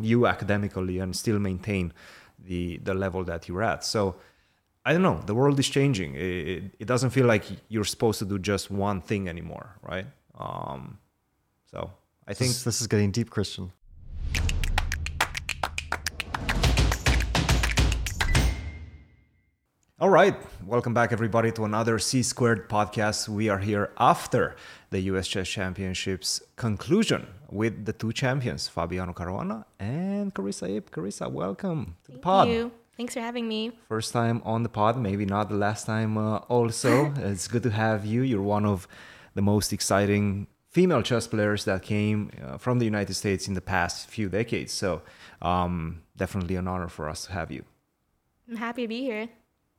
you academically and still maintain the the level that you're at. So I don't know. The world is changing. It, it, doesn't feel like you're supposed to do just one thing anymore, right? Um, so I think This, this is getting deep, Cristian. All right, welcome back everybody to another C Squared podcast. We are here after the US Chess Championships conclusion with the two champions, Fabiano Caruana and Carissa Yip. Carissa, welcome to the pod. Thank pod. you. Thanks for having me. First time on the pod, maybe not the last time uh, also. it's good to have you. You're one of the most exciting female chess players that came uh, from the United States in the past few decades. So, um, definitely an honor for us to have you. I'm happy to be here.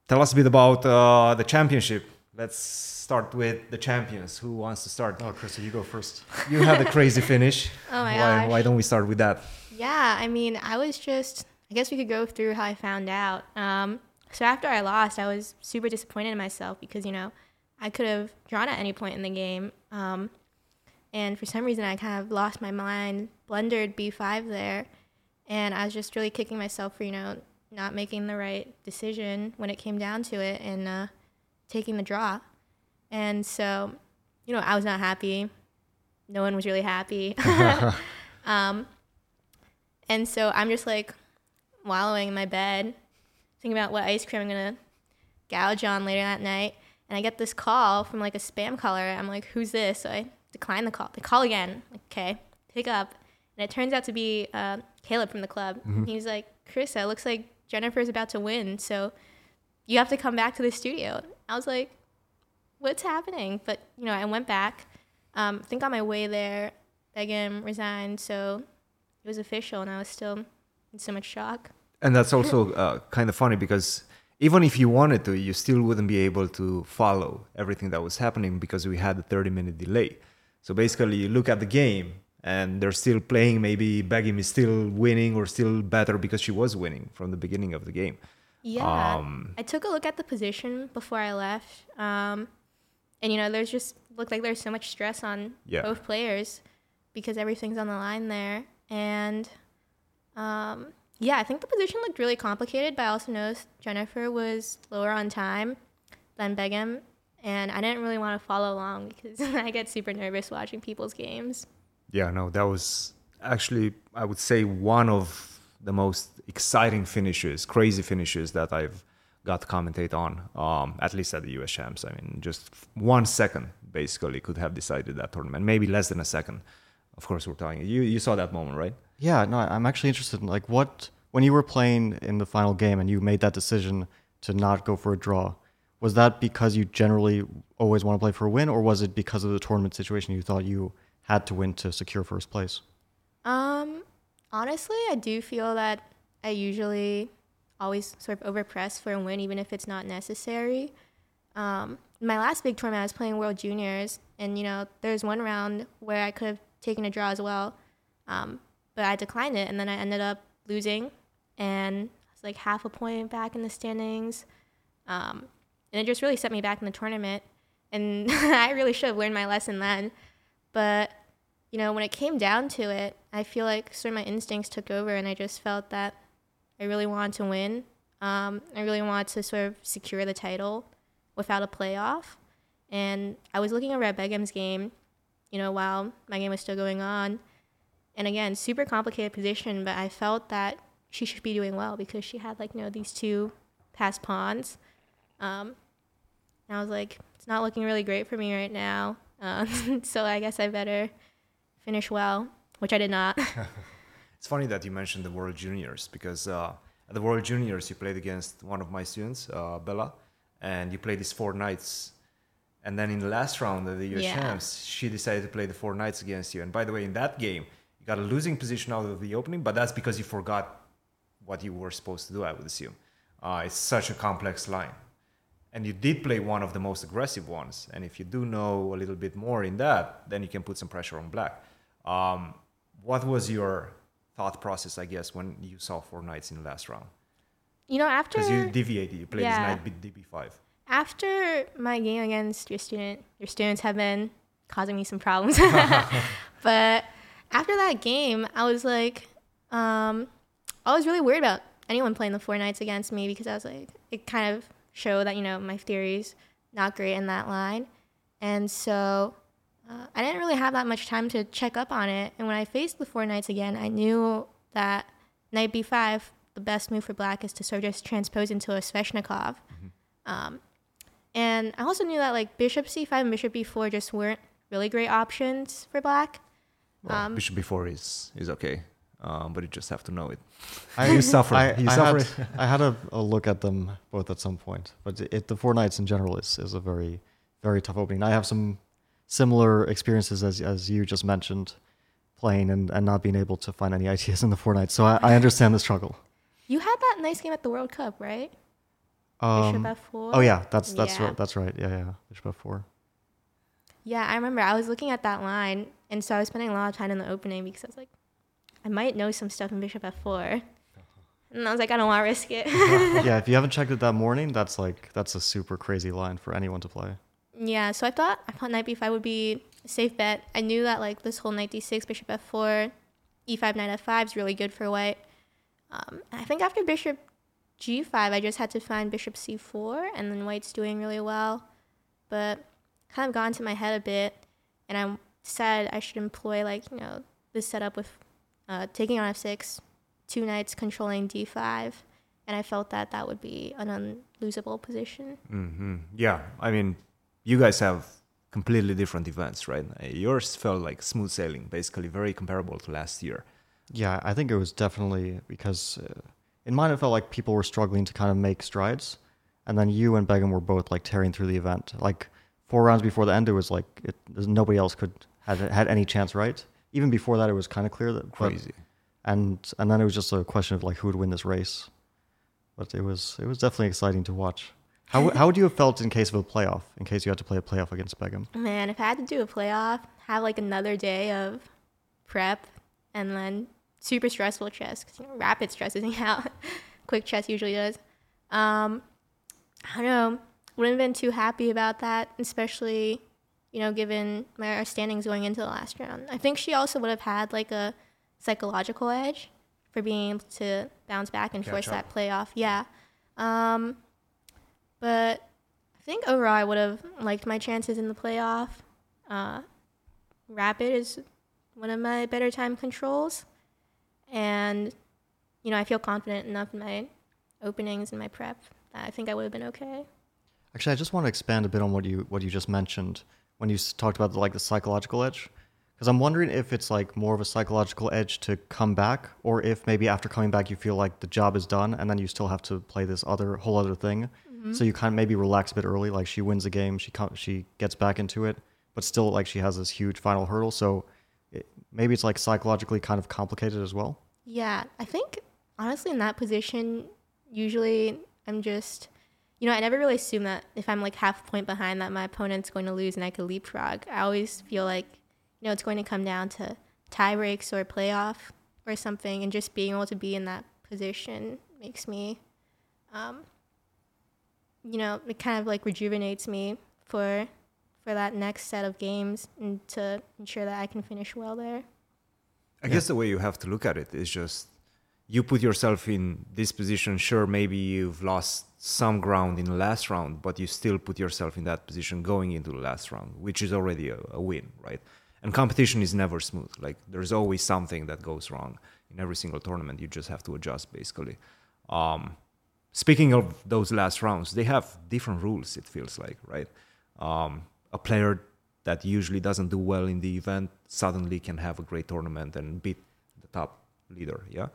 Tell us a bit about uh, the championship. Let's start with the champions. Who wants to start? Oh, Cristian, you go first. You had a crazy finish. Oh my why, gosh. why don't we start with that? Yeah, I mean, I was just, I guess we could go through how I found out. Um, so after I lost, I was super disappointed in myself because, you know, I could have drawn at any point in the game. Um, and for some reason, I kind of lost my mind, blundered b5 there. And I was just really kicking myself for, you know, not making the right decision when it came down to it and uh, taking the draw. And so, you know, I was not happy. No one was really happy. um, and so I'm just like wallowing in my bed, thinking about what ice cream I'm gonna gouge on later that night. And I get this call from like a spam caller. I'm like, who's this? So I decline the call. They call again. Like, okay, pick up. And it turns out to be uh, Caleb from the club. He's like, Carissa, it looks like Jennifer's about to win. So you have to come back to the studio. I was like, what's happening? But, you know, I went back. Um, I think on my way there, Begim resigned. So it was official, and I was still in so much shock. And that's also uh, kind of funny because even if you wanted to, you still wouldn't be able to follow everything that was happening because we had a 30 minute delay. So basically, you look at the game and they're still playing. Maybe Begim is still winning or still better because she was winning from the beginning of the game. Yeah. Um, I took a look at the position before I left. Um, and, you know, there's just looked like there's so much stress on Yeah. both players because everything's on the line there. And, um, yeah, I think the position looked really complicated, but I also noticed Jennifer was lower on time than Begim. And I didn't really want to follow along because I get super nervous watching people's games. Yeah, no, that was actually, I would say, one of the most exciting finishes, crazy finishes that I've got to commentate on, um, at least at the US Champs. I mean, just one second basically could have decided that tournament, maybe less than a second. Of course, we're talking. You, you saw that moment, right? Yeah, no, I'm actually interested in like what when you were playing in the final game and you made that decision to not go for a draw. Was that because you generally always want to play for a win, or was it because of the tournament situation you thought you had to win to secure first place? Um, honestly, I do feel that I usually always sort of overpress for a win, even if it's not necessary. Um, my last big tournament, I was playing World Juniors, and you know, there's one round where I could have taken a draw as well, um, but I declined it, and then I ended up losing, and I was like half a point back in the standings, um, and it just really set me back in the tournament. And I really should have learned my lesson then, but you know, when it came down to it, I feel like sort of my instincts took over, and I just felt that I really wanted to win. Um, I really wanted to sort of secure the title without a playoff. And I was looking at Begim's game, you know, while my game was still going on. And again, super complicated position, but I felt that she should be doing well because she had like, you know, these two passed pawns. Um, and I was like, it's not looking really great for me right now. Um, so I guess I better finish well, which I did not. It's funny that you mentioned the World Juniors because uh, at the World Juniors you played against one of my students, uh, Bella, and you played these four knights. And then in the last round of the US Yeah. Champs, she decided to play the four knights against you. And by the way, in that game, you got a losing position out of the opening, but that's because you forgot what you were supposed to do, I would assume. Uh, it's such a complex line. And you did play one of the most aggressive ones. And if you do know a little bit more in that, then you can put some pressure on black. Um, what was your thought process, I guess, when you saw four knights in the last round? you know, after Because you deviated, you played Yeah. this knight b- db5. after my game against your student, your students have been causing me some problems. but after that game, I was like, Um, I was really worried about anyone playing the four knights against me because I was like, it kind of showed that you know my theory's not great in that line, and so uh, I didn't really have that much time to check up on it. And when I faced the four knights again, I knew that knight b5, the best move for black is to sort of just transpose into a Sveshnikov. Um, and I also knew that like bishop c5 and bishop b4 just weren't really great options for black. Well, Um, bishop b4 is is okay, um, but you just have to know it. I, You suffer. I, You I suffer had. I had a, a look at them both at some point, but it, the four knights in general is, is a very, very tough opening. I have some similar experiences as as you just mentioned, playing and, and not being able to find any ideas in the four knights. So I, I understand the struggle. You had that nice game at the World Cup, right? Bishop Um, f4. oh yeah, that's that's Yeah. right. That's right. Yeah, yeah. Bishop f4. Yeah, I remember I was looking at that line, and so I was spending a lot of time in the opening because I was like, I might know some stuff in Bishop f4, and I was like, I don't want to risk it. yeah, if you haven't checked it that morning, that's like that's a super crazy line for anyone to play. Yeah, so I thought I thought knight b5 would be a safe bet. I knew that like this whole knight d6, bishop f4, e5, knight f5 is really good for white. Um, I think after bishop g5, I just had to find bishop c4, and then white's doing really well, but kind of got into my head a bit, and I decided I should employ like you know this setup with uh, taking on f6, two knights controlling d5, and I felt that that would be an unlosable position. hmm Yeah, I mean, you guys have completely different events, right? Yours felt like smooth sailing, basically very comparable to last year. Yeah, I think it was definitely because uh, in mine it felt like people were struggling to kind of make strides, and then you and Begim were both like tearing through the event. Like four rounds before the end, it was like it, nobody else could had had any chance, right? Even before that, it was kind of clear that but- Crazy. and and then it was just a question of like who would win this race. But it was it was definitely exciting to watch. How would- how would you have felt in case of a playoff? In case you had to play a playoff against Begim? Man, if I had to do a playoff, have like another day of prep and then super stressful chess because you know, rapid stresses me out. Quick chess usually does. Um, I don't know. Wouldn't have been too happy about that, especially you know given my our standings going into the last round. I think she also would have had like a psychological edge for being able to bounce back and force that playoff. Yeah. Um, but I think overall I would have liked my chances in the playoff. Uh, Rapid is one of my better time controls, and you know I feel confident enough in my openings and my prep that I think I would have been okay. Actually, I just want to expand a bit on what you what you just mentioned when you talked about like the psychological edge, because I'm wondering if it's like more of a psychological edge to come back, or if maybe after coming back you feel like the job is done and then you still have to play this other whole other thing. So you kind of maybe relax a bit early, like she wins a game, she com- she gets back into it, but still like she has this huge final hurdle. So it, maybe it's like psychologically kind of complicated as well. Yeah, I think honestly in that position, usually I'm just, you know, I never really assume that if I'm like half a point behind that my opponent's going to lose and I could leapfrog. I always feel like, you know, it's going to come down to tie breaks or playoff or something, and just being able to be in that position makes me, um, you know, it kind of like rejuvenates me for for that next set of games and to ensure that I can finish well there. I Yeah. guess the way you have to look at it is just you put yourself in this position. Sure, maybe you've lost some ground in the last round, but you still put yourself in that position going into the last round, which is already a, a win, right? And competition is never smooth. Like there's always something that goes wrong in every single tournament. You just have to adjust, basically. Um, speaking of those last rounds, they have different rules. It feels like, right? Um, a player that usually doesn't do well in the event suddenly can have a great tournament and beat the top leader. Yeah.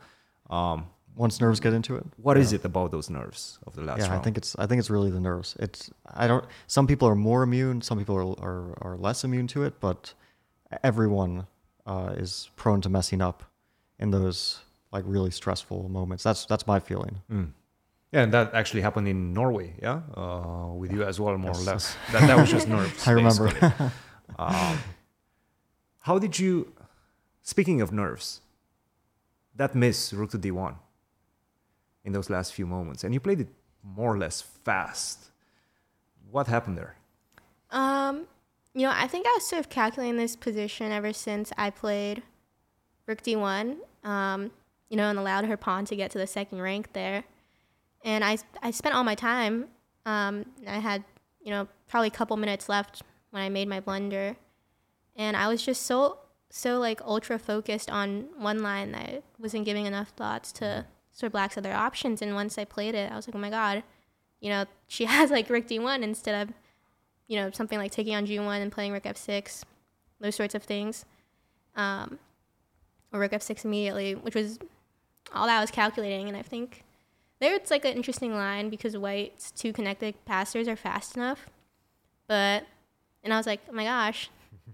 Um, Once nerves get into it, what is Yeah. it about those nerves of the last yeah, round? I think it's I think it's really the nerves. It's I don't. Some people are more immune. Some people are are, are less immune to it. But everyone uh, is prone to messing up in those like really stressful moments. That's that's my feeling. Mm. Yeah, and that actually happened in Norway. Yeah, uh, with you as well, more Yes. or less. That, that was just nerves. I remember. um, how did you? Speaking of nerves, that miss rook to d1 in those last few moments, and you played it more or less fast. What happened there? Um, you know, I think I was sort of calculating this position ever since I played Rook D1. Um, you know, and allowed her pawn to get to the second rank there. And I, I spent all my time. Um, I had, you know, probably a couple minutes left when I made my blunder. And I was just so, so like ultra focused on one line that I wasn't giving enough thoughts to Sir Black's other options. And once I played it, I was like, oh my God, you know, she has like Rook D1 instead of, you know, something like taking on G1 and playing Rook F6, those sorts of things. Um, or Rook F6 immediately, which was all that I was calculating. And I think there it's like an interesting line because White's two connected passers are fast enough. But, and I was like, oh my gosh,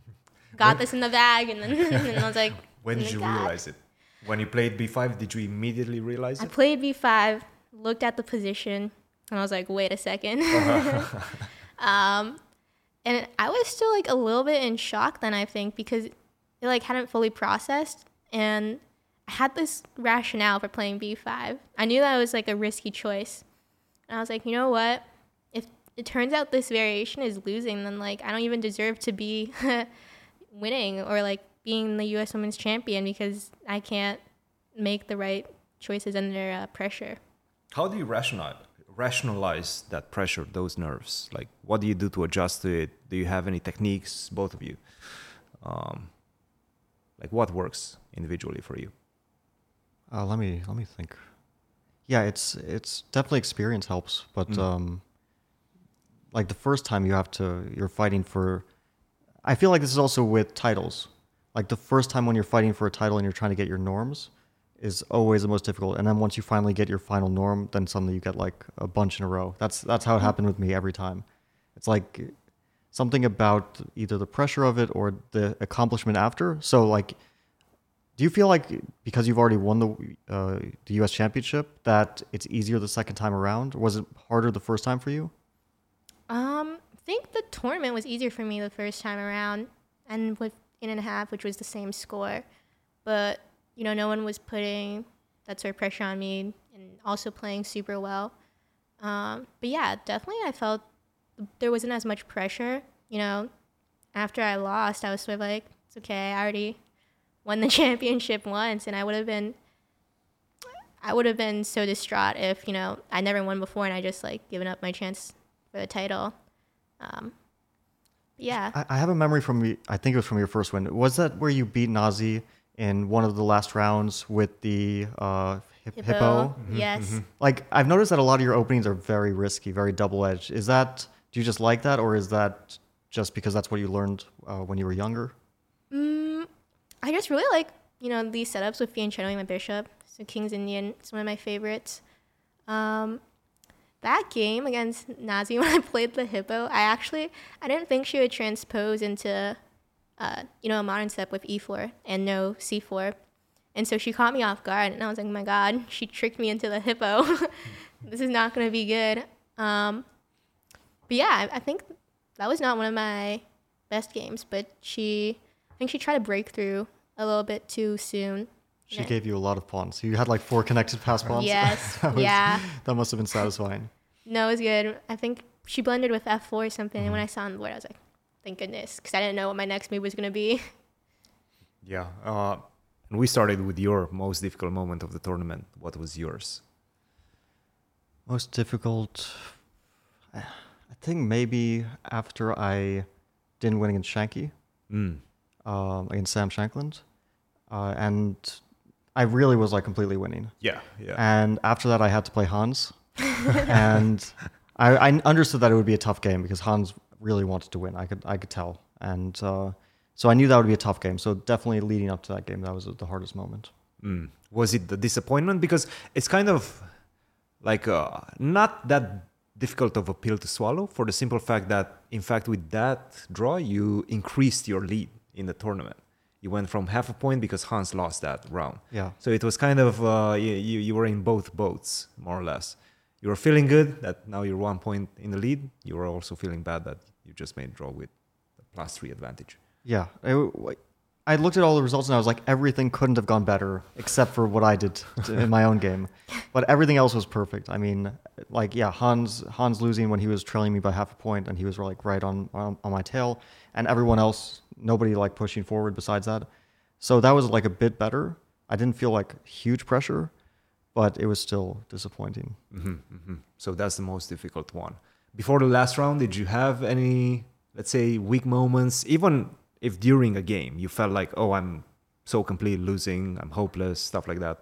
got this in the bag. And then and I was like, When oh did you God. realize it? When you played b5, did you immediately realize I it? played b5, looked at the position, and I was like, wait a second. um, and I was still like a little bit in shock then, I think, because it like hadn't fully processed. And I had this rationale for playing b5. I knew that was like a risky choice. And I was like, you know what? If it turns out this variation is losing, then like I don't even deserve to be winning or like being the U.S. Women's Champion because I can't make the right choices under uh, pressure. How do you rationalize rationalize that pressure, those nerves? Like, what do you do to adjust to it? Do you have any techniques, both of you? Um, like, what works individually for you? Uh, let me let me think. Yeah, it's it's definitely experience helps, but Mm. um, like the first time you have to you're fighting for. I feel like this is also with titles. Like the first time when you're fighting for a title and you're trying to get your norms, is always the most difficult. And then once you finally get your final norm, then suddenly you get like a bunch in a row. That's that's how it happened with me every time. It's like something about either the pressure of it or the accomplishment after. So like do you feel like because you've already won the uh, the U.S. Championship that it's easier the second time around? Was it harder the first time for you? Um, I think the tournament was easier for me the first time around, and with in and a half, which was the same score, but you know, no one was putting that sort of pressure on me, and also playing super well. Um, but yeah, definitely, I felt there wasn't as much pressure. You know, after I lost, I was sort of like, it's okay, I already won the championship once, and I would have been. I would have been so distraught if you know I never won before and I just like given up my chance for the title. Um, yeah, I, I have a memory from I think it was from your first win. Was that where you beat Nazí in one of the last rounds with the uh, hip- hippo? Yes. Like I've noticed that a lot of your openings are very risky, very double edged. Is that do you just like that, or is that just because that's what you learned uh, when you were younger? I just really like you know these setups with fianchettoing my bishop. So King's Indian, it's one of my favorites. Um, that game against Nazí when I played the hippo, I actually I didn't think she would transpose into uh, you know a modern step with e4 and no c4, and so she caught me off guard, and I was like, oh my god, she tricked me into the hippo. this is not gonna be good. Um, but yeah, I, I think that was not one of my best games, but she think she tried to break through a little bit too soon. She gave you a lot of pawns. You had like four connected pass pawns. Yes, That was- yeah. That must have been satisfying. No, it was good. I think she blended with F4 or something. And when I saw on the board, I was like, thank goodness. Because I didn't know what my next move was going to be. Yeah. Uh, and we started with your most difficult moment of the tournament. What was yours? Most difficult. I think maybe after I didn't win against Shanky, Mm. Um, against Sam Shankland, uh, and I really was like completely winning. Yeah. Yeah. And after that, I had to play Hans, and I, I understood that it would be a tough game because Hans really wanted to win. I could I could tell, and uh, so I knew that would be a tough game. So definitely leading up to that game, that was the hardest moment. Mm. Was it the disappointment? Because it's kind of like uh, not that difficult of a pill to swallow for the simple fact that, in fact, with that draw, you increased your lead in the tournament. You went from half a point because Hans lost that round. Yeah. So it was kind of, uh, you, you, were in both boats, more or less. You were feeling good that now you're one point in the lead. You were also feeling bad that you just made a draw with the plus three advantage. Yeah, I, I looked at all the results and I was like, everything couldn't have gone better except for what I did to- in my own game, but everything else was perfect. I mean, like yeah, Hans Hans losing when he was trailing me by half a point and he was like right on on, on my tail, and everyone else nobody like pushing forward besides that. So that was like a bit better. I didn't feel like huge pressure, but it was still disappointing. hmm hmm So that's the most difficult one. Before the last round, did you have any, let's say, weak moments? Even if during a game you felt like, oh, I'm so completely losing, I'm hopeless, stuff like that,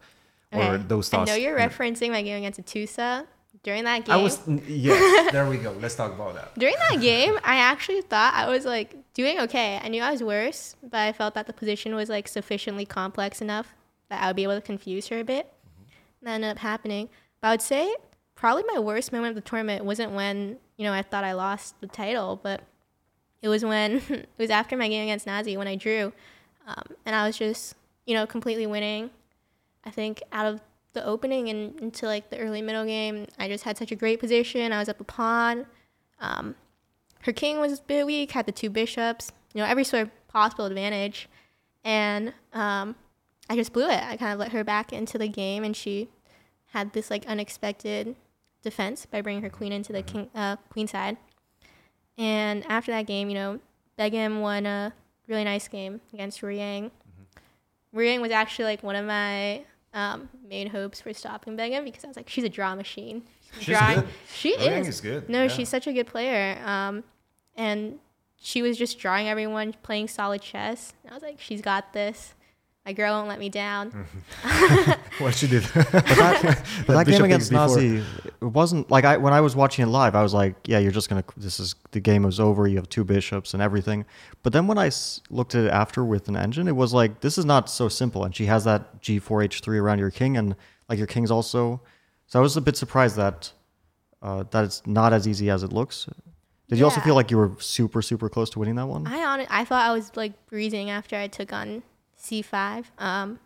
or Okay. those I know you're referencing my game against Atousa. During that game, I was yes. there we go. Let's talk about that. during that game, I actually thought I was like doing okay. I knew I was worse, but I felt that the position was like sufficiently complex enough that I would be able to confuse her a bit. That ended up happening. But I would say probably my worst moment of the tournament wasn't when you know I thought I lost the title, but it was when it was after my game against Nazí when I drew, um, and I was just you know completely winning. I think out of the opening and into like the early middle game, I just had such a great position. I was up a pawn. Um, her king was a bit weak, had the two bishops, you know, every sort of possible advantage. And um, I just blew it. I kind of let her back into the game, and she had this like unexpected defense by bringing her queen into the king uh, queen side. And after that game, you know, Begim won a really nice game against Ruiyang. Ru Yang was actually like one of my um, main hopes for stopping Begim because I was like, she's a draw machine. She's Drawing- good. She Ru is. is good, No, yeah. she's such a good player. Um, and she was just drawing everyone, playing solid chess. I was like, she's got this. My girl won't let me down. What she did. But that, but that game against before. Nazí, it wasn't like I when I was watching it live, I was like, yeah, you're just gonna. This is the game is over. You have two bishops and everything. But then when I s- looked at it after with an engine, it was like this is not so simple. And she has that G4 H3 around your king, and like your king's also. So I was a bit surprised that uh, that it's not as easy as it looks. Did you also feel like you were super super close to winning that one? I on I thought I was like breezing after I took on C5. Um,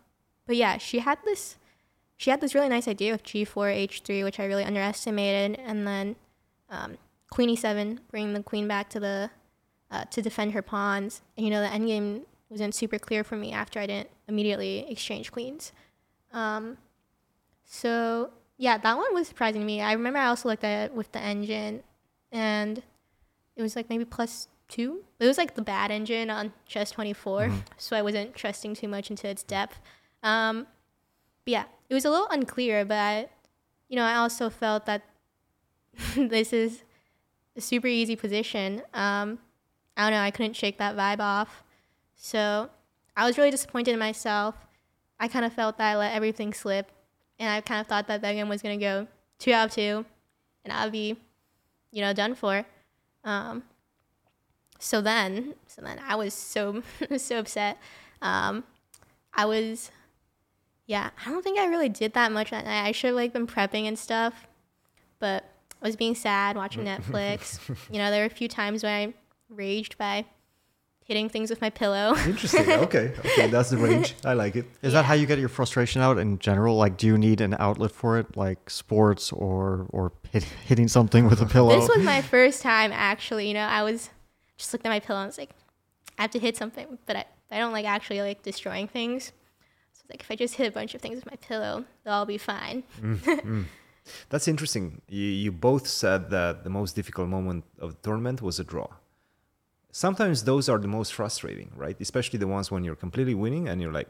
but yeah, she had this she had this really nice idea with G4 H3, which I really underestimated, and then um, Queen E7, bringing the queen back to the uh, to defend her pawns. And you know the endgame wasn't super clear for me after I didn't immediately exchange queens. Um, so yeah, that one was surprising to me. I remember I also looked at it with the engine, and it was like maybe plus two. It was like the bad engine on Chess 24, so I wasn't trusting too much into its depth. Um, but yeah, it was a little unclear, but I, you know, I also felt that this is a super easy position. Um, I don't know, I couldn't shake that vibe off. So I was really disappointed in myself. I kind of felt that I let everything slip, and I kind of thought that that game was going to go two out of two, and I would be, you know, done for. Um, so then, so then I was so so upset. Um, I was, yeah, I don't think I really did that much that night. I should have like been prepping and stuff, but I was being sad watching Netflix. you know, there were a few times when I raged by hitting things with my pillow. Interesting. Okay. Okay. That's the range. I like it. Is that how you get your frustration out in general? Like, do you need an outlet for it, like sports or or hit, hitting something with a pillow? this was my first time actually. You know, I was just looked at my pillow and I was like, I have to hit something, but I, I don't like actually like destroying things. So it's like if I just hit a bunch of things with my pillow, they'll all be fine. That's interesting. You, you both said that the most difficult moment of the tournament was a draw. Sometimes those are the most frustrating, right? Especially the ones when you're completely winning and you're like,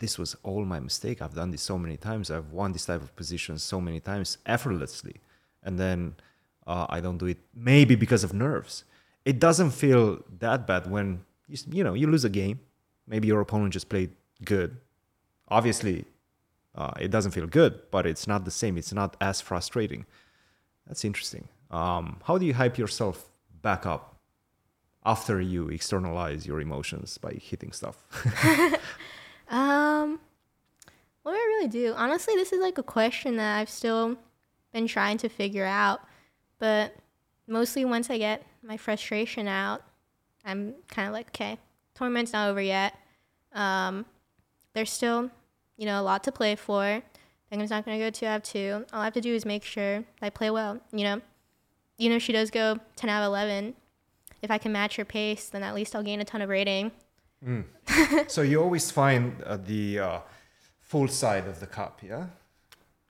this was all my mistake. I've done this so many times. I've won this type of position so many times effortlessly. And then uh, I don't do it maybe because of nerves. It doesn't feel that bad when, you, you know, you lose a game. Maybe your opponent just played good. Obviously, uh, it doesn't feel good, but it's not the same. It's not as frustrating. That's interesting. Um, how do you hype yourself back up after you externalize your emotions by hitting stuff? Um, what do I really do? Honestly, this is like a question that I've still been trying to figure out. But mostly once I get my frustration out, I'm kind of like, okay, tournament's not over yet. Um, there's still, you know, a lot to play for. Begim's not going to go two out of two. All I have to do is make sure I play well. You know, you know, she does go 10 out of 11. If I can match her pace, then at least I'll gain a ton of rating. so you always find uh, the uh, full side of the cup, yeah?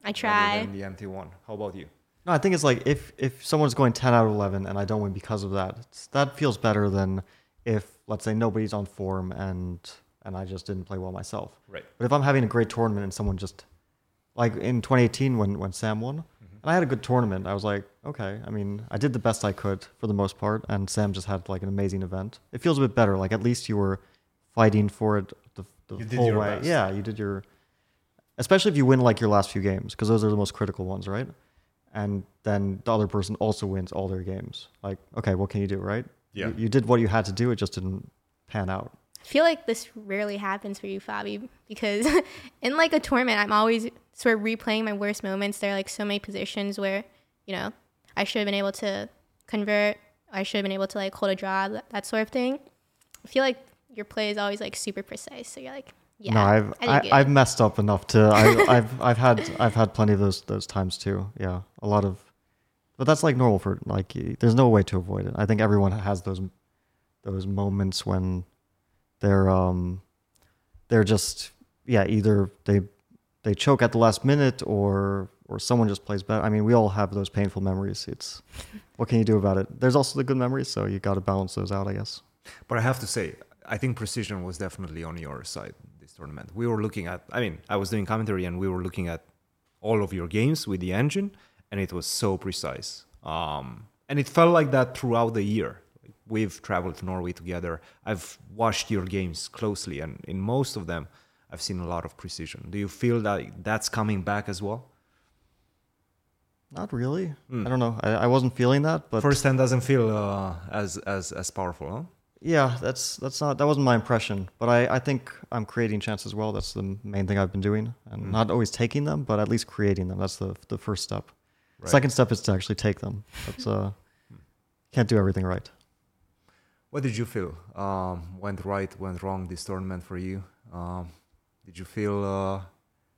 I Rather try. than the empty one. How about you? No, I think it's like if if someone's going ten out of eleven and I don't win because of that, it's, that feels better than if let's say nobody's on form and and I just didn't play well myself. Right. But if I'm having a great tournament and someone just like in 2018 when when Sam won, and I had a good tournament, I was like, okay. I mean, I did the best I could for the most part, and Sam just had like an amazing event. It feels a bit better. Like at least you were fighting for it the, the whole way. best. Yeah, you did your. Especially if you win like your last few games, because those are the most critical ones, right? And then the other person also wins all their games. Like, okay, what can you do, right? Yeah. You, you did what you had to do. It just didn't pan out. I feel like this rarely happens for you, Fabi, because in like a tournament, I'm always sort of replaying my worst moments. There are like so many positions where, you know, I should have been able to convert. I should have been able to like hold a draw, that, that sort of thing. I feel like your play is always like super precise. So you're like, yeah, no, I've I I, I've messed up enough to I, I've I've had I've had plenty of those those times too. Yeah, a lot of, but that's like normal for like there's no way to avoid it. I think everyone has those those moments when they're um they're just yeah either they they choke at the last minute or or someone just plays better. I mean, we all have those painful memories. It's what can you do about it? There's also the good memories, so you got to balance those out, I guess. But I have to say, I think precision was definitely on your side this tournament. We were looking at, I mean, I was doing commentary and we were looking at all of your games with the engine, and it was so precise. Um, and it felt like that throughout the year. We've traveled to Norway together. I've watched your games closely, and in most of them, I've seen a lot of precision. Do you feel that that's coming back as well? Not really. Hmm. I don't know. I, I wasn't feeling that, but First hand doesn't feel uh, as as as powerful, huh? Yeah, that's that's not that wasn't my impression, but I, I think I'm creating chances as well. That's the main thing I've been doing, and Mm. not always taking them, but at least creating them. That's the the first step. Right. Second step is to actually take them. That's uh, can't do everything right. What did you feel um, went right, went wrong this tournament for you? Um, did you feel uh,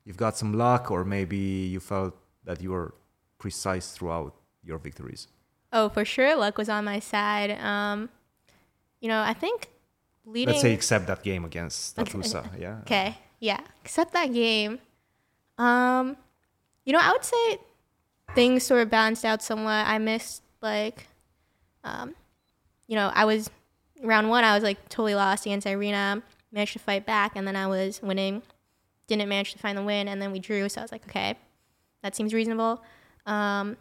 you've got some luck, or maybe you felt that you were precise throughout your victories? oh, for sure, luck was on my side. Um, you know, I think leading. Let's say except that game against Okay. Tatusa, yeah. Okay, yeah. Except that game, um, you know, I would say things sort of balanced out somewhat. I missed like, um, you know, I was round one. I was like totally lost against Irina. Managed to fight back, and then I was winning. Didn't manage to find the win, and then we drew. So I was like, okay, that seems reasonable. Um,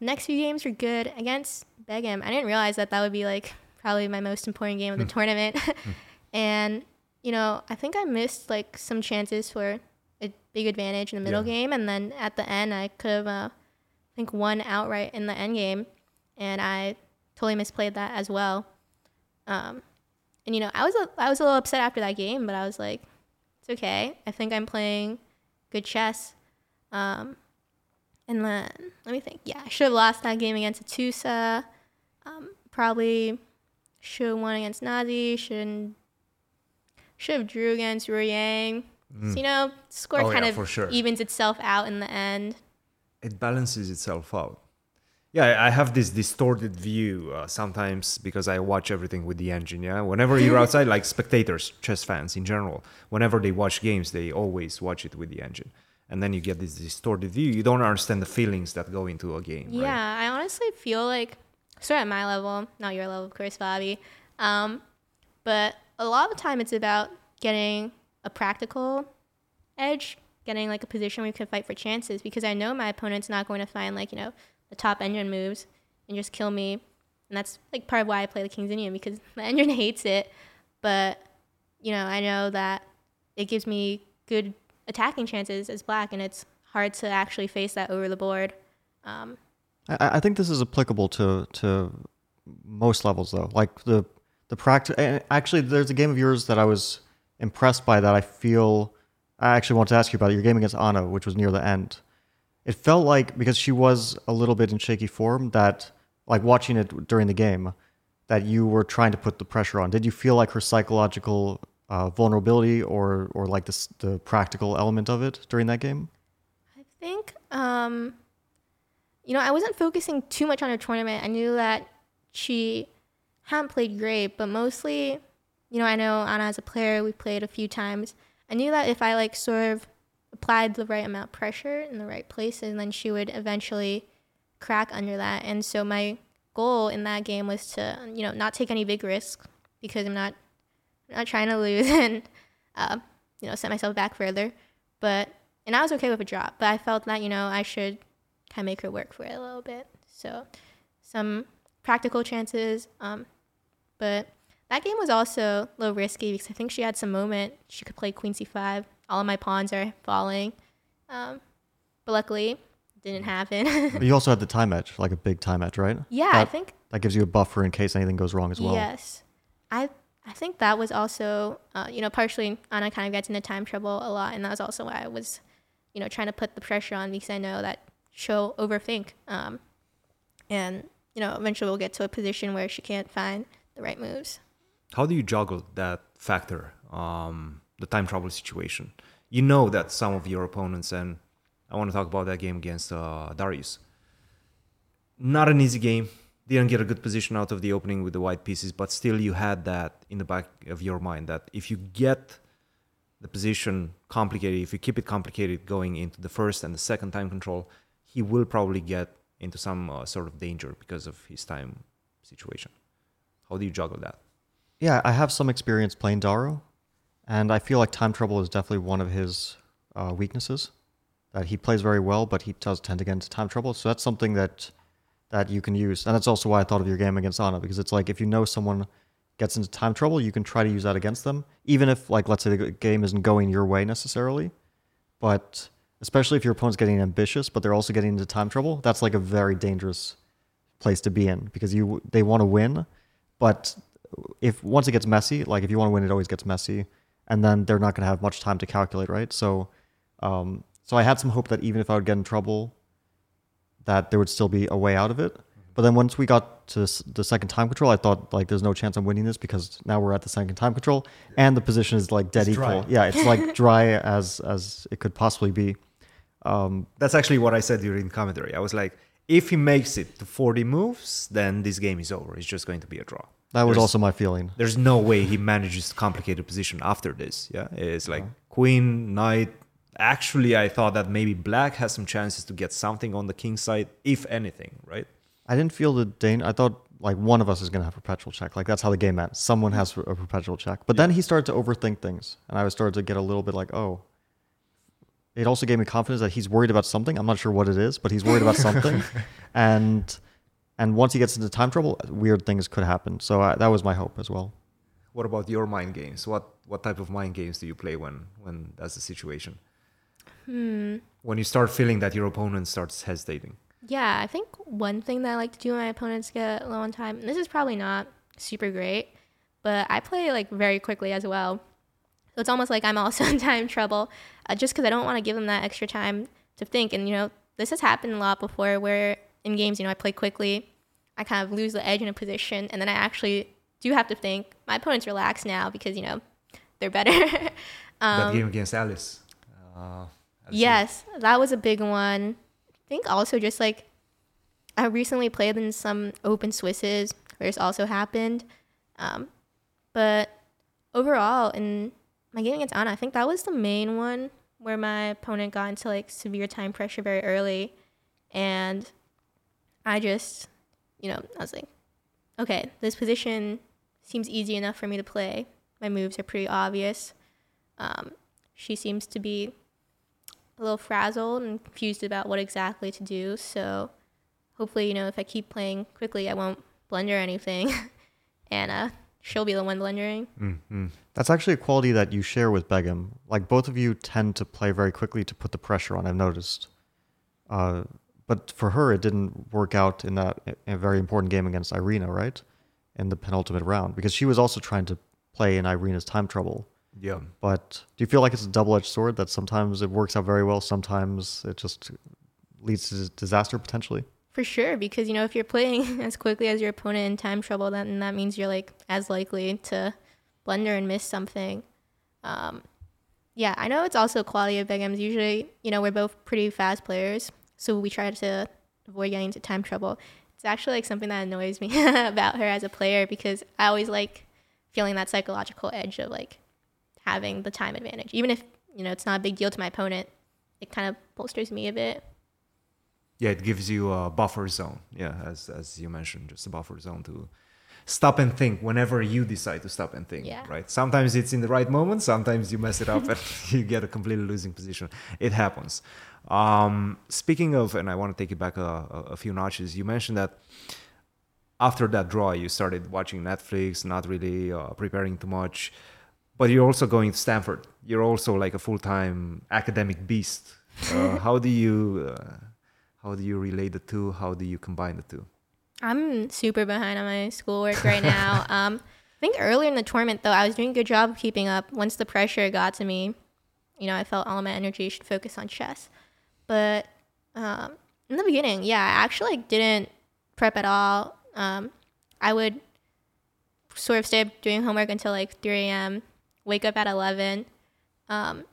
next few games were good against Begim. I didn't realize that that would be like probably my most important game of the tournament. and you know, I think I missed like some chances for a big advantage in the middle Yeah. game, and then at the end, I could have, uh, I think, won outright in the end game, and I totally misplayed that as well. Um, and you know, I was a, I was a little upset after that game, but I was like, it's okay. I think I'm playing good chess. Um, and then let me think. Yeah, I should have lost that game against Atousa. Um, probably should have won against Nazí. Should should have drew against Ruiyang. So, you know, score Oh, kind yeah, of sure. evens itself out in the end. it balances itself out. Yeah, I I have this distorted view uh, sometimes because I watch everything with the engine. Yeah, whenever you're outside, like spectators, chess fans in general, whenever they watch games, they always watch it with the engine, and then you get this distorted view. You don't understand the feelings that go into a game. Yeah, right? I honestly feel like, sort of at my level, not your level, of course, Bobby. Um, but a lot of the time, it's about getting a practical edge, getting like a position where you can fight for chances. Because I know my opponent's not going to find like you know the top engine moves and just kill me, and that's like part of why I play the King's Indian because the engine hates it. But you know, I know that it gives me good attacking chances as black, and it's hard to actually face that over the board. Um, I, I think this is applicable to to most levels though. Like the the practice. Actually, there's a game of yours that I was impressed by that I feel. I actually want to ask you about. Your game against Anna, which was near the end. It felt like because she was a little bit in shaky form that, like watching it during the game, that you were trying to put the pressure on. Did you feel like her psychological uh, vulnerability or or like the the practical element of it during that game? I think, um, you know, I wasn't focusing too much on her tournament. I knew that she hadn't played great, but mostly, you know, I know Anna as a player, we played a few times. I knew that if I like sort of applied the right amount of pressure in the right places, then she would eventually crack under that. And so my goal in that game was to, you know, not take any big risks because I'm not, I'm not trying to lose. And uh, you know, set myself back further. But and I was okay with a drop, but I felt that you know I should kind of make her work for it a little bit. So some practical chances, um, but that game was also a little risky because I think she had some moment she could play queen c5. All of my pawns are falling, um, but luckily didn't happen. But you also had the time edge, like a big time edge, right? yeah, I think That gives you a buffer in case anything goes wrong as well. Yes, I I think that was also uh, you know partially Anna kind of gets into time trouble a lot, and that was also why I was you know trying to put the pressure on because I know that she'll overthink, um, and you know eventually we'll get to a position where she can't find the right moves. How do you juggle that factor, um, the time trouble situation? You know that some of your opponents, and I want to talk about that game against uh, Darius. Not an easy game. Didn't get a good position out of the opening with the white pieces, but still you had that in the back of your mind that if you get the position complicated, if you keep it complicated going into the first and the second time control, he will probably get into some uh, sort of danger because of his time situation. How do you juggle that? Yeah, I have some experience playing Daro, and I feel like time trouble is definitely one of his uh, weaknesses. That he plays very well, but he does tend to get into time trouble. So that's something that that you can use, and that's also why I thought of your game against Anna because it's like if you know someone gets into time trouble, you can try to use that against them, even if like let's say the game isn't going your way necessarily, but especially if your opponent's getting ambitious, but they're also getting into time trouble, that's like a very dangerous place to be in because you they want to win, but if once it gets messy, like if you want to win, it always gets messy, and then they're not going to have much time to calculate, right? So, um, so I had some hope that even if I would get in trouble, that there would still be a way out of it. But then once we got to the second time control, I thought like there's no chance I'm winning this because now we're at the second time control, and the position is like dead It's dry. equal. Yeah, it's like dry as as it could possibly be. Um, That's actually what I said during commentary. I was like, if he makes it to 40 moves, then this game is over. It's just going to be a draw. that was There's- also my feeling. There's no way he manages to complicate a position after this. Yeah, it's like queen, knight. Actually, I thought that maybe black has some chances to get something on the king side, if anything, right? I didn't feel the danger. I thought like one of us is going to have perpetual check. Like that's how the game ends. Someone has a perpetual check. But then he started to overthink things, and I was started to get a little bit like, oh. It also gave me confidence that he's worried about something. I'm not sure what it is, but he's worried about something, and and once he gets into time trouble, weird things could happen. So I, that was my hope as well. What about your mind games? What what type of mind games do you play when when that's the situation? Hmm. When you start feeling that your opponent starts hesitating. Yeah, I think one thing that I like to do when my opponents get low on time, and this is probably not super great, but I play like very quickly as well. So it's almost like I'm also in time trouble, uh, just because I don't want to give them that extra time to think. And you know, this has happened a lot before, where in games, you know, I play quickly, I kind of lose the edge in a position, and then I actually do have to think. My opponent's relaxed now because you know they're better. that um, game against Alice. Uh, Yes, that was a big one. I think also just like I recently played in some open Swisses where this also happened. Um, but overall, in my game against Anna, I think that was the main one where my opponent got into like severe time pressure very early. And I just, you know, I was like, okay, this position seems easy enough for me to play. My moves are pretty obvious. Um, she seems to be a little frazzled and confused about what exactly to do. So hopefully, you know, if I keep playing quickly, I won't blunder anything. and uh, she'll be the one blundering. Mm, mm. That's actually a quality that you share with Begim. Like both of you tend to play very quickly to put the pressure on. I've noticed. Uh, but for her, it didn't work out in that in a very important game against Irina, right? In the penultimate round, because she was also trying to play in Irina's time trouble. Yeah. But do you feel like it's a double-edged sword that sometimes it works out very well, sometimes it just leads to disaster potentially? For sure, because you know if you're playing as quickly as your opponent in time trouble, then that means you're like as likely to blunder and miss something. Um, yeah, I know it's also quality of Begim's. Usually, you know, we're both pretty fast players, so we try to avoid getting into time trouble. It's actually like something that annoys me about her as a player because I always like feeling that psychological edge of like having the time advantage, even if you know it's not a big deal to my opponent. It kind of bolsters me a bit. yeah, it gives you a buffer zone. Yeah, as as you mentioned, just a buffer zone to stop and think whenever you decide to stop and think. Yeah. Right. Sometimes it's in the right moment. Sometimes you mess it up and you get a completely losing position. It happens. Um, speaking of, and I want to take it back a, a, few notches. You mentioned that after that draw, you started watching Netflix, not really uh, preparing too much. But you're also going to Stanford. You're also like a full-time academic beast. Uh, how do you uh, how do you relate the two? How do you combine the two? I'm super behind on my schoolwork right now. um, I think earlier in the tournament, though, I was doing a good job of keeping up. Once the pressure got to me, you know, I felt all my energy should focus on chess. But um, in the beginning, yeah, I actually like, didn't prep at all. Um, I would sort of stay up doing homework until like 3 a.m., wake up at 11, um,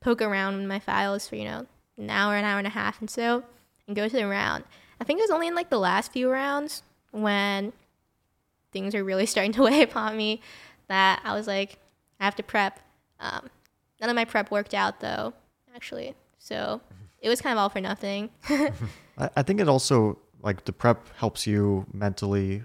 poke around in my files for, you know, an hour, an hour and a half, and so, and go to the round. I think it was only in like the last few rounds when things are really starting to weigh upon me that I was like, I have to prep. Um, none of my prep worked out though, actually. So it was kind of all for nothing. I, think it also like the prep helps you mentally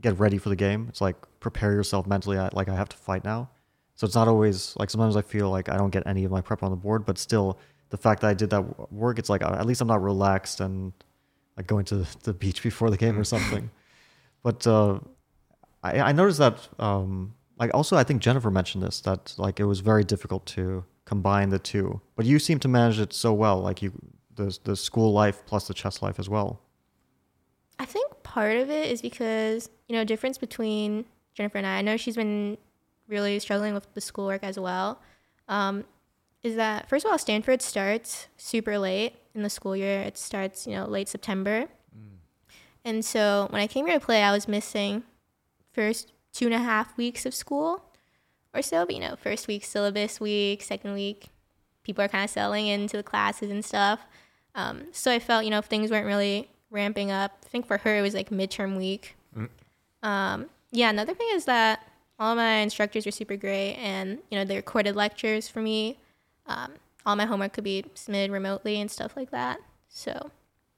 get ready for the game. It's like prepare yourself mentally. Like I have to fight now, so it's not always like sometimes I feel like I don't get any of my prep on the board, but still the fact that I did that work, it's like uh, at least I'm not relaxed and like going to the beach before the game or something. But uh, I, I noticed that um, like also I think Jennifer mentioned this that like it was very difficult to combine the two, but you seem to manage it so well. Like you the the school life plus the chess life as well. I think part of it is because, you know, difference between Jennifer and I, I know she's been really struggling with the schoolwork as well. Um, is that first of all, Stanford starts super late in the school year. It starts, you know, late September. And so when I came here to play, I was missing first two and a half weeks of school or so. But, you know, first week syllabus week, second week, people are kind of settling into the classes and stuff. Um, so I felt, you know, if things weren't really ramping up, I think for her it was like midterm week. Um, yeah, another thing is that all my instructors were super great and, you know, they recorded lectures for me. Um, all my homework could be submitted remotely and stuff like that. So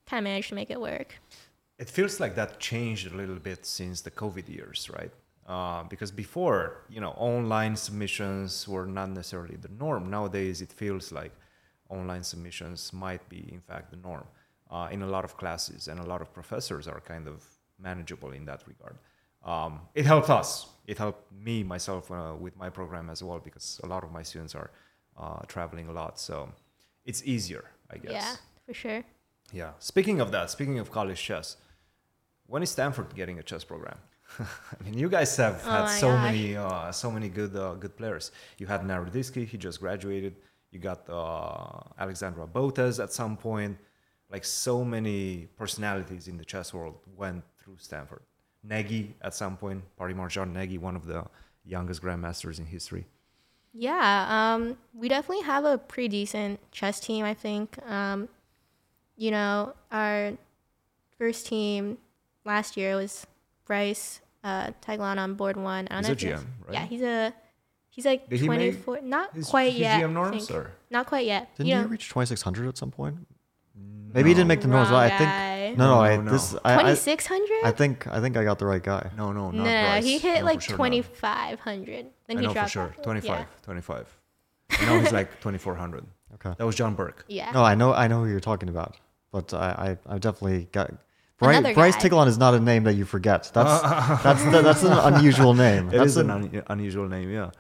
kind of managed to make it work. It feels like that changed a little bit since the COVID years, right? Uh, because before, you know, online submissions were not necessarily the norm. Nowadays, it feels like online submissions might be, in fact, the norm uh, in a lot of classes, and a lot of professors are kind of manageable in that regard. Um, it helped us. It helped me myself uh, with my program as well because a lot of my students are uh, traveling a lot, so it's easier, I guess. Yeah, for sure. Yeah. Speaking of that, speaking of college chess, when is Stanford getting a chess program? I mean, you guys have Oh had so gosh. many, uh, so many good, uh, good players. You had Naroditsky, he just graduated. You got uh, Alexandra Botez at some point. Like so many personalities in the chess world went through Stanford. Negi at some point, Parimarjan Negi, one of the youngest grandmasters in history. Yeah, um, we definitely have a pretty decent chess team, I think. Um, you know, our first team last year was Bryce uh, Tiglon on board one. I don't He's know a if you guys- GM, right? Yeah, he's a he's like Did he 24. Not His- quite his yet. GM I norms, or? Not quite yet. Didn't you you know, reach 2600 at some point? Maybe he didn't make the norms. Wrong I guy. Think no, no. I, No, no. this I, I, 2600? I think I think I got the right guy. No, no, not no, Bryce. he hit No, like sure not. 2500. Then I he know for dropped sure. off. 25, Yeah. 25. And now he's like 2400. Okay. That was John Burke. yeah. No, I know I know who you're talking about, but I I, I definitely got. Bryce, Another Bryce guy. Tiglon is not a name that you forget. That's that's that's an unusual name. It that's is an un- unusual name, yeah.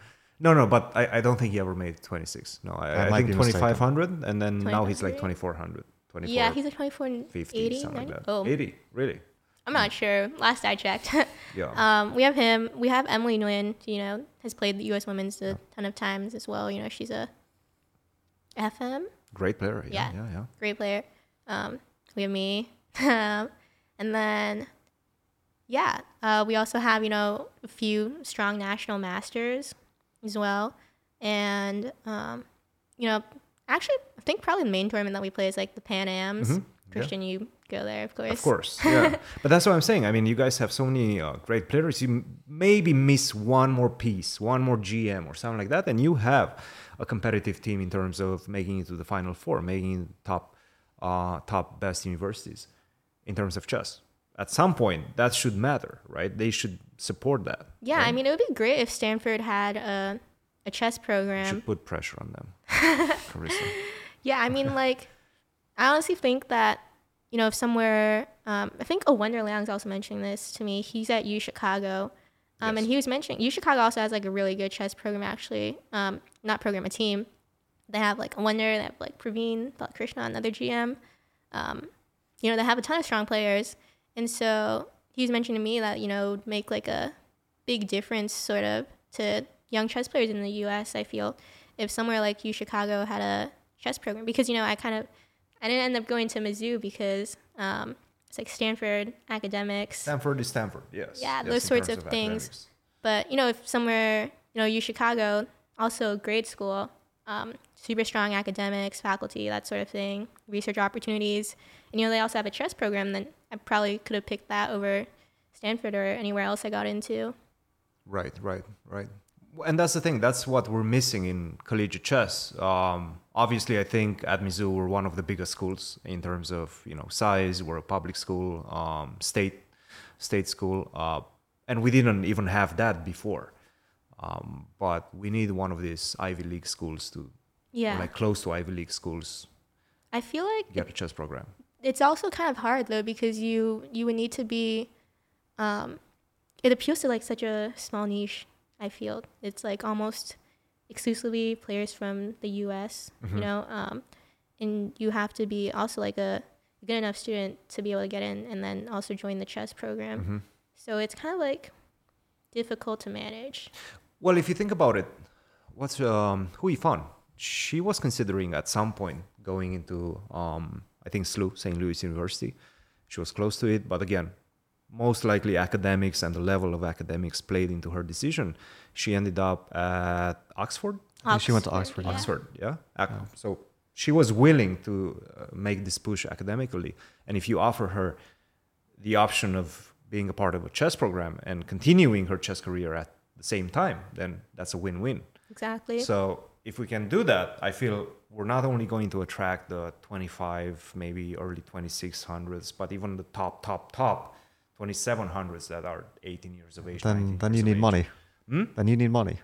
No, no, but I, I don't think he ever made 26. No, I I, I, might think be mistaken. 2500, and then now he's like 2400. 24, Yeah, he's like 24 and 50, 80. something 90? like that. Oh, 80, really? I'm not sure. Last I checked. Yeah. Um, we have him. We have Emily Nguyen. You know, has played the U.S. Women's a ton of times as well. You know, she's a FM Great player. Yeah, yeah. yeah, yeah. great player. Um, we have me, um, and then yeah, uh, we also have you know a few strong national masters as well, and um, you know, actually, I think probably the main tournament that we play is like the Pan Am's. Mhm, yeah. Cristian, you go there, of course. Of course, yeah. but that's what I'm saying. I mean, you guys have so many uh, great players. You m- maybe miss one more piece, one more GM or something like that, and you have a competitive team in terms of making it to the final four, making top, uh, top best universities in terms of chess. at some point that should matter, right? They should support that. Yeah, right? I mean, it would be great if Stanford had a, a chess program. should put pressure on them. Yeah, I mean, like, I honestly think that, you know, if somewhere, um, I think Awonder Liang's also mentioning this to me. He's at U Chicago. Um, And he was mentioning U Chicago also has like a really good chess program, actually. Um, not program, a team. They have like Awonder, they have like Praveen, Krishna, another GM. Um, you know, they have a ton of strong players. And so he was mentioning to me that, you know, it would make like a big difference sort of to young chess players in the US, I feel, if somewhere like U Chicago had a chess program. Because, you know, I kind of I didn't end up going to Mizzou because um, it's like Stanford academics. Stanford is Stanford, yes. Yeah, yes, those sorts terms of things. But you know, if somewhere you know U Chicago, also a grade school, um, super strong academics, faculty, that sort of thing, research opportunities, and you know they also have a chess program. Then I probably could have picked that over Stanford or anywhere else I got into. Right, right, right. And that's the thing. That's what we're missing in collegiate chess. Um, obviously, I think at Mizzou we're one of the biggest schools in terms of you know size. We're a public school, um, state state school, uh, and we didn't even have that before. Um, but we need one of these Ivy League schools to, Yeah, like close to Ivy League schools, I feel like get a chess program. it's also kind of hard though because you you would need to be um it appeals to like such a small niche i feel it's like almost exclusively players from the us Mm-hmm. you know um and you have to be also like a good enough student to be able to get in and then also join the chess program Mm-hmm. so it's kind of like difficult to manage Well, if you think about it, what's um, Hu Yifan? She was considering at some point going into, um, I think, SLU, St. Louis University. She was close to it, but again, most likely academics and the level of academics played into her decision. She ended up at Oxford. I think she went to Oxford, yeah. Oxford, yeah. Ac- So she was willing to uh, make this push academically, and if you offer her the option of being a part of a chess program and continuing her chess career at the same time, then that's a win-win. exactly So if we can do that, I feel we're not only going to attract the 25, maybe early 2600s, but even the top, top, top 2700s that are 18 years of age. Then then you need age. money. Hmm? Then you need money.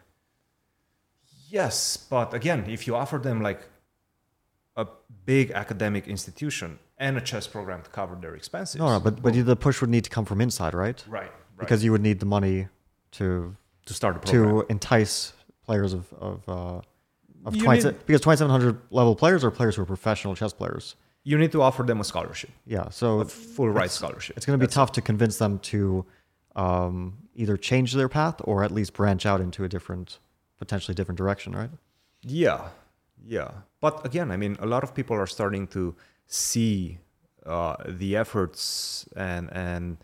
Yes, but again, if you offer them like a big academic institution and a chess program to cover their expenses. No, no, but but the push would need to come from inside, right? right, right. Because you would need the money to to start a program. to entice players of of uh, of You 20, need- because 2700 level players are players who are professional chess players. You need to offer them a scholarship, Yeah, so a full right scholarship. it's going to be That's tough to convince them to um, either change their path or at least branch out into a different, potentially different direction, right? Yeah, yeah. But again, I mean, a lot of people are starting to see uh, the efforts and and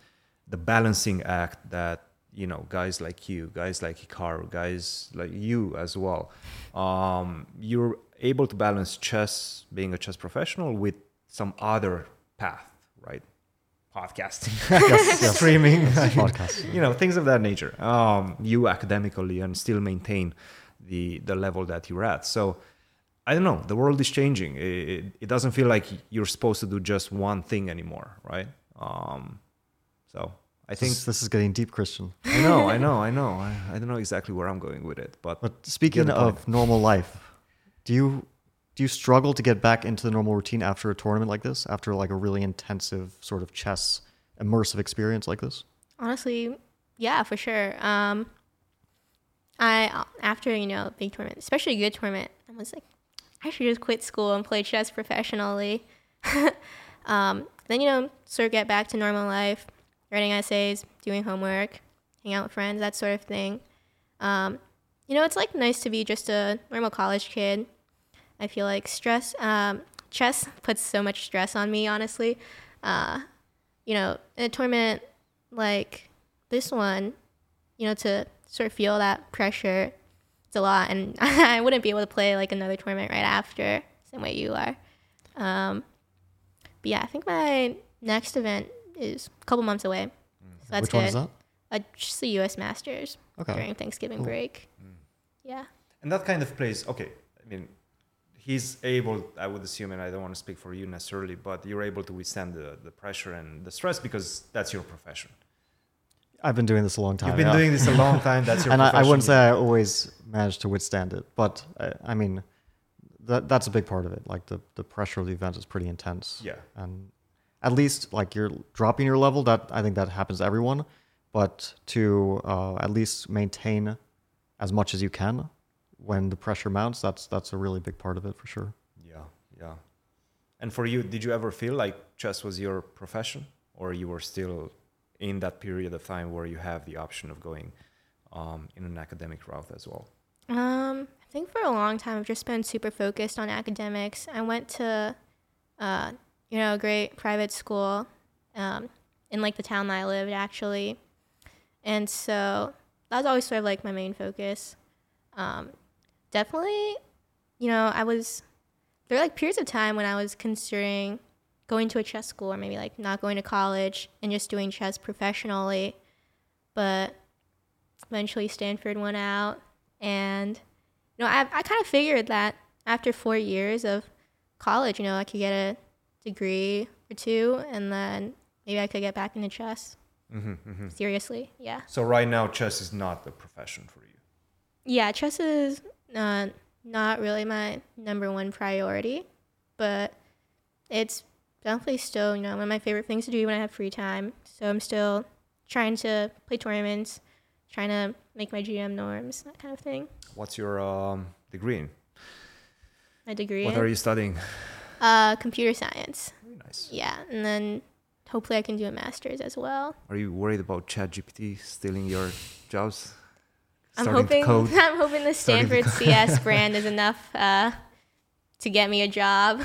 the balancing act that you know guys like you, guys like Hikaru, guys like you as well. Um, you're able to balance chess, being a chess professional, with some other path, right? Podcasting, streaming, Podcast. you know things of that nature. Um, you academically and still maintain the the level that you're at. So i don't know the world is changing. It, it, it doesn't feel like you're supposed to do just one thing anymore right? Um, so i think This, this is getting deep, Cristian. i know i know i know. I, I don't know exactly where i'm going with it but But speaking of normal life, do you do you struggle to get back into the normal routine after a tournament like this? After like a really intensive sort of chess immersive experience like this? Honestly, yeah, for sure. Um, I after you know big tournament, especially a good tournament, I was like, I should just quit school and play chess professionally. um, then you know sort of get back to normal life, writing essays, doing homework, hang out with friends, that sort of thing. Um, you know, it's like nice to be just a normal college kid. I feel like stress, um, chess puts so much stress on me, honestly. Uh, you know, in a tournament like this one, you know, to sort of feel that pressure, it's a lot. And I wouldn't be able to play like another tournament right after, same way you are. Um, but yeah, I think my next event is a couple months away. So that's Which good. one is that? Uh, just the U.S. Masters Okay. during Thanksgiving Cool. break. Yeah. and that kind of plays okay i mean he's able. I would assume, and I don't want to speak for you necessarily, but you're able to withstand the, the pressure and the stress because that's your profession. I've been doing this a long time. You've been yeah. doing this a long time. That's your and I, I wouldn't say I always managed to withstand it, but I, I mean, that that's a big part of it. Like the the pressure of the event is pretty intense. Yeah. and at least like you're dropping your level. That I think that happens to everyone, but to uh, at least maintain as much as you can when the pressure mounts, that's that's a really big part of it for sure. Yeah, yeah. And for you, did you ever feel like chess was your profession, or you were still in that period of time where you have the option of going um, in an academic route as well? Um, I think for a long time I've just been super focused on academics. I went to, uh, you know, a great private school, um, in like the town that I lived actually, and so that was always sort of like my main focus. Um, definitely, you know, I was there were like periods of time when I was considering going to a chess school or maybe like not going to college and just doing chess professionally, but eventually Stanford went out and you know I I kind of figured that after 4 years of college, you know, I could get a degree or two and then maybe I could get back into chess. Mm-hmm, mm-hmm. Seriously. Yeah. So right now, chess is not the profession for you. Yeah, chess is uh, not really my number one priority, but it's definitely still, you know, one of my favorite things to do when I have free time. So I'm still trying to play tournaments, trying to make my GM norms, that kind of thing. What's your um, degree in? My degree What in are you studying? uh, computer science. Very nice. Yeah, and then hopefully I can do a master's as well. Are you worried about ChatGPT stealing your jobs? I'm hoping code? I'm hoping the Stanford CS brand is enough uh, to get me a job.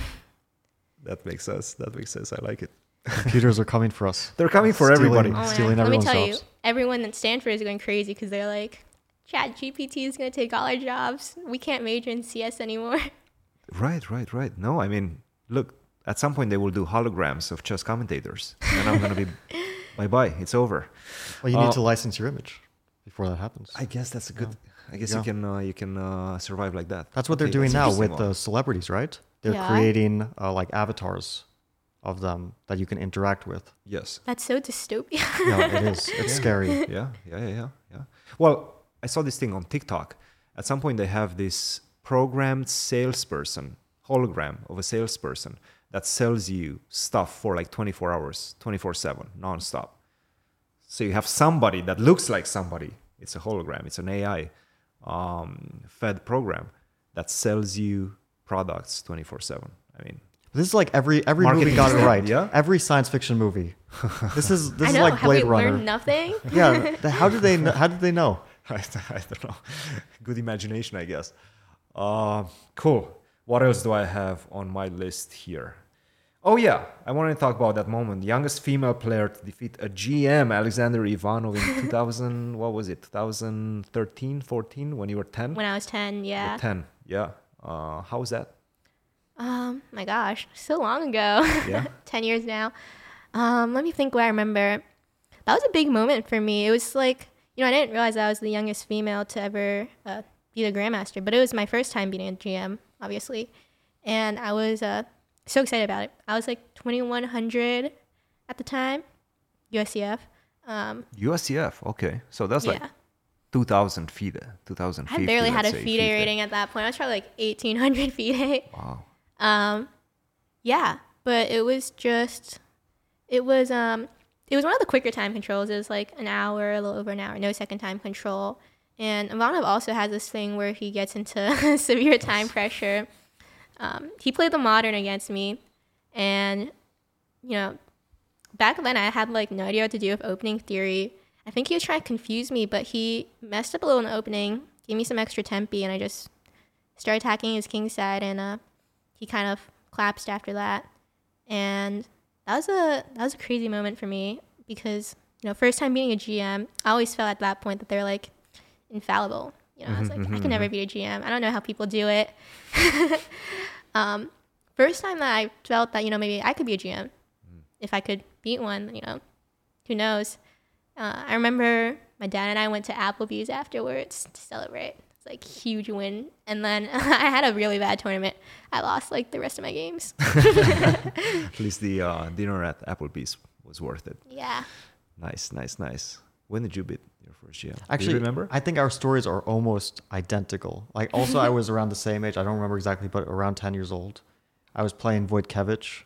That makes sense. That makes sense. I like it. Computers are coming for us. They're coming for Stealing- everybody. Oh my Stealing God. Let me everyone's tell jobs. you, everyone at Stanford is going crazy because they're like, Chat GPT is going to take all our jobs. We can't major in CS anymore. Right, right, right. No, I mean, look, at some point they will do holograms of chess commentators. And I'm going to be, bye bye, it's over. Well, you Uh, need to license your image before that happens. I guess that's a good, I guess Yeah. you can, uh, you can uh, survive like that. That's what they're Okay, doing now with one. the celebrities, right? They're Yeah. creating uh, like avatars of them that you can interact with. Yes. That's so dystopian. Yeah, it is. It's scary. yeah, yeah, yeah, yeah, yeah. Well, I saw this thing on TikTok. At some point, they have this programmed salesperson, hologram of a salesperson that sells you stuff for like 24 hours, 24 7, nonstop. So you have somebody that looks like somebody. It's a hologram, it's an AI um, fed program that sells you products 24 7. I mean, This is like every every movie got it right. yeah? Every science fiction movie. This is this I is know. like Have we Blade Runner. learned nothing? yeah. How did they know, how did they know? I, I don't know. Good imagination, I guess. Uh, cool. What else do I have on my list here? Oh yeah, I wanted to talk about that moment. The youngest female player to defeat a GM, Alexander Ivanov, in 2000. what was it? 2013, 14, when you were 10. when I was 10, You were yeah. 10. Yeah. Uh, how was that? Um, my gosh, so long ago. Yeah. 10 years now. Um, let me think what I remember. That was a big moment for me. It was like, you know, I didn't realize I was the youngest female to ever uh, be the Grandmaster, but it was my first time being a GM, obviously. And I was uh, so excited about it. I was like 2100 at the time, USCF. Um, USCF. Okay, so that's yeah. like 2,000 FIDE. 2050. I barely had a say, FIDE rating at that point. I was probably like 1800 FIDE. Wow. Um, yeah, but it was just, it was um, it was one of the quicker time controls. It was like an hour, a little over an hour, no second time control. And Ivanov also has this thing where he gets into severe time pressure. Um, he played the modern against me, and you know, back then I had like no idea what to do with opening theory. I think he was trying to confuse me, but he messed up a little in the opening, gave me some extra tempi, and I just started attacking his king side, and uh, he kind of collapsed after that. And that was a that was a crazy moment for me because you know first time beating a GM, I always felt at that point that they're like infallible. You know, I was like, I can never beat a GM. I don't know how people do it. um, first time that I felt that you know maybe I could be a GM if I could beat one. You know, who knows? Uh, I remember my dad and I went to Applebee's afterwards to celebrate. It's like huge win. And then I had a really bad tournament. I lost like the rest of my games. At least the uh, dinner at Applebee's was worth it. yeah. Nice, nice, nice. When did you beat your first GM? Do Actually, remember? I think our stories are almost identical. Like, also, I was around the same age. I don't remember exactly, but around 10 years old. I was playing Wojtkiewicz,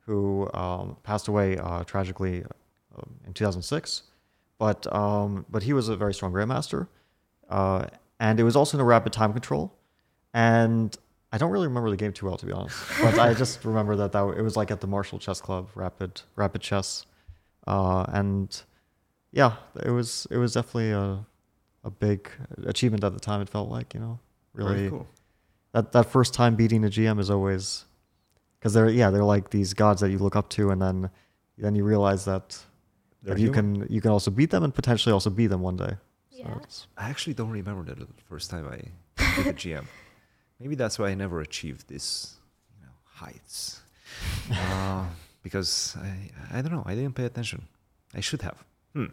who um, passed away uh, tragically um, in 2006. But um, but he was a very strong grandmaster, uh, and it was also in a rapid time control. And I don't really remember the game too well, to be honest. But I just remember that, that it was like at the Marshall Chess Club, rapid rapid chess, uh, and yeah, it was it was definitely a a big achievement at the time. It felt like you know Very really cool. that that first time beating a GM is always because they're yeah they're like these gods that you look up to, and then then you realize that, that you can you can also beat them and potentially also beat them one day. So Yeah. it's- I actually don't remember the the first time I beat a GM. Maybe that's why I never achieved this, you know, heights. Uh, because I, I don't know. I didn't pay attention. I should have. Hmm.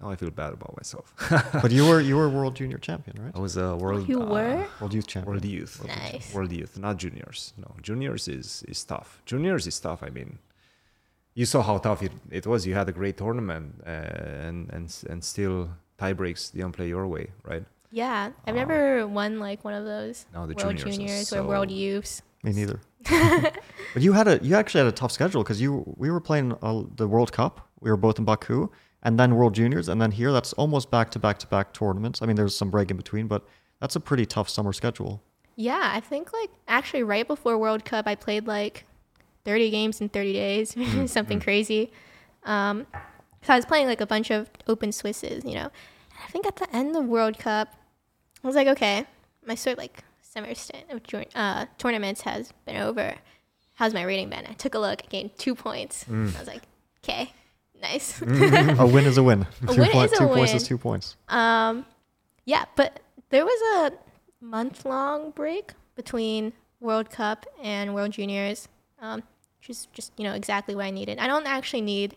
Now I feel bad about myself. but you were you were world junior champion, right? I was a world. you uh, were? World youth champion. World youth. Nice. World youth, not juniors. No, juniors is is tough. Juniors is tough. I mean, you saw how tough it, it was. You had a great tournament, uh, and and and still tie breaks didn't play your way, right? Yeah. I've Um, never won like one of those No, the World juniors are Juniors or World so- Youths. Me neither. but you had a you actually had a tough schedule because you we were playing uh, the World Cup. We were both in Baku, and then World Juniors, and then here that's almost back to back to back tournaments. I mean, there's some break in between, but that's a pretty tough summer schedule. Yeah, I think like actually right before World Cup, I played like 30 games in 30 days, something crazy. Um, so I was playing like a bunch of open Swisses, you know. And I think at the end of World Cup, I was like, okay, my sort of like summer stint of uh, tournaments has been over. How's my rating been? I took a look, I gained two points. I was like, okay, nice. a win is a win. A two win point- is a two points win. is two points. Um, yeah, but there was a month long break between World Cup and World Juniors, um, which is just you know exactly what I needed. I don't actually need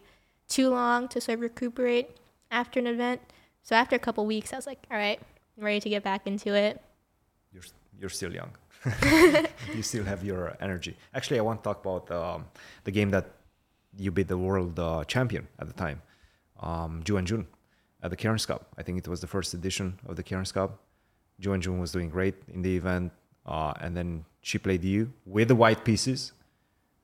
too long to sort of recuperate after an event. So after a couple weeks, I was like, all right, I'm ready to get back into it. You're you're still young. you still have your energy. Actually, I want to talk about um, the game that you beat the world uh, champion at the time, um, Ju Wenjun, at the Cairns Cup. I think it was the first edition of the Cairns Cup. Ju Wenjun was doing great in the event, uh, and then she played you with the white pieces,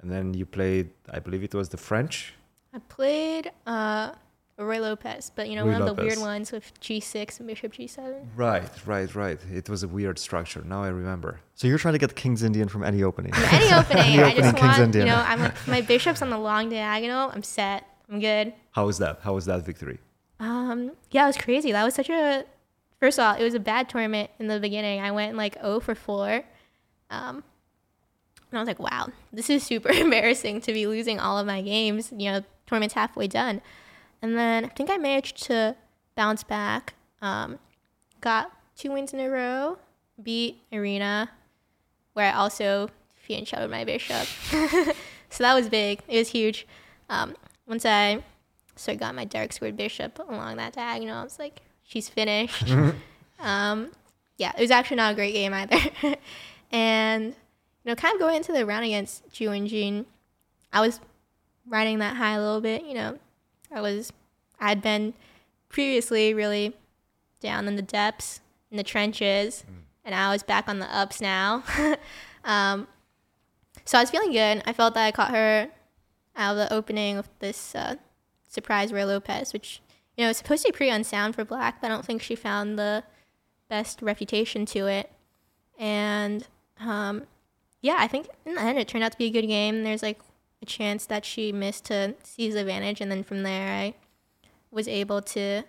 and then you played, I believe it was the French. I played uh, Ruy Lopez, but you know Ruy one of the weird ones with G6 and Bishop G7. Right, right, right. It was a weird structure. Now I remember. So you're trying to get the King's Indian from any opening. From Any opening, Any I opening just King's want Indian. you know I'm like, my bishop's on the long diagonal. I'm set. I'm good. How was that? How was that victory? Um, yeah, it was crazy. That was such a. First of all, it was a bad tournament in the beginning. I went like 0 for 4. Um, and I was like, wow, this is super embarrassing to be losing all of my games. You know, tournament's halfway done. And then I think I managed to bounce back. Um, got two wins in a row, beat Irina, where I also fianchettoed my bishop. so that was big. It was huge. Um, once I so I got my dark squared bishop along that diagonal. I was like, she's finished. um, yeah, it was actually not a great game either. and you know, kind of going into the round against Ju Wenjun, I was riding that high a little bit. You know, I was I'd been previously really down in the depths in the trenches, and I was back on the ups now. um, so I was feeling good. I felt that I caught her out of the opening of this uh, surprise Ruy Lopez, which you know is supposed to be pretty unsound for Black, but I don't think she found the best reputation to it. And um, yeah, I think in the end it turned out to be a good game. There's like a chance that she missed to seize advantage, and then from there I was able to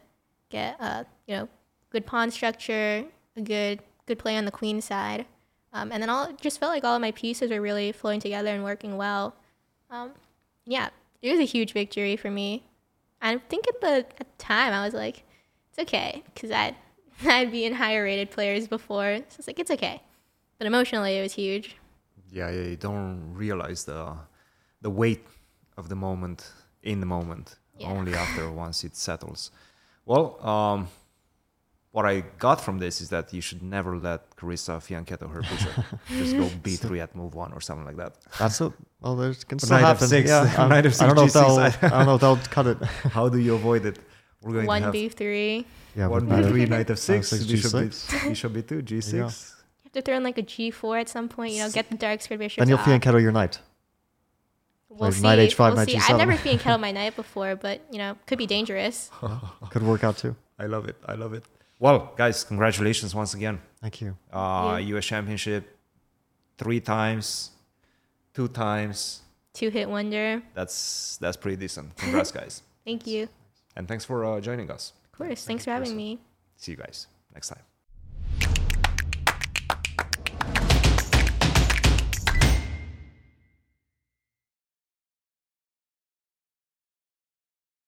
get uh, you know good pawn structure, a good good play on the queen side, um, and then all just felt like all of my pieces were really flowing together and working well. Um, yeah, it was a huge victory for me. I think at the at the time I was like, it's okay because I I'd be in higher rated players before, so it's like it's okay. But emotionally, it was huge. yeah, yeah, you don't realize the the weight of the moment in the moment Yeah. only after once it settles. Well, um, what I got from this is that you should never let Carissa Fianchetto her bishop. Just go b3 at move one or something like that. That's a well. There's can But still knight of happen. six- yeah, I'm- knight of I don't know if six, they'll. I don't know if they'll cut it. How do you avoid it? We're going One to have B three. Yeah, one with knight of- b3, knight of six, six, bishop, B, G6. bishop b2, There you go. g6. You have to throw in like a G four at some point. You know, get the dark squared bishop. Then you'll off. fianchetto your knight. We'll Like see. knight H5, we'll knight see. G7. I've never fianchettoed my knight before, but you know, could be dangerous. Could work out too. I love it. I love it. Well, guys, congratulations once again. Thank you. Uh, Yeah. U.S. Championship three times, two times. Two hit wonder. That's that's pretty decent. Congrats, guys, Thank you. and thanks for uh, joining us. Of course. Thanks for having me. See you guys next time.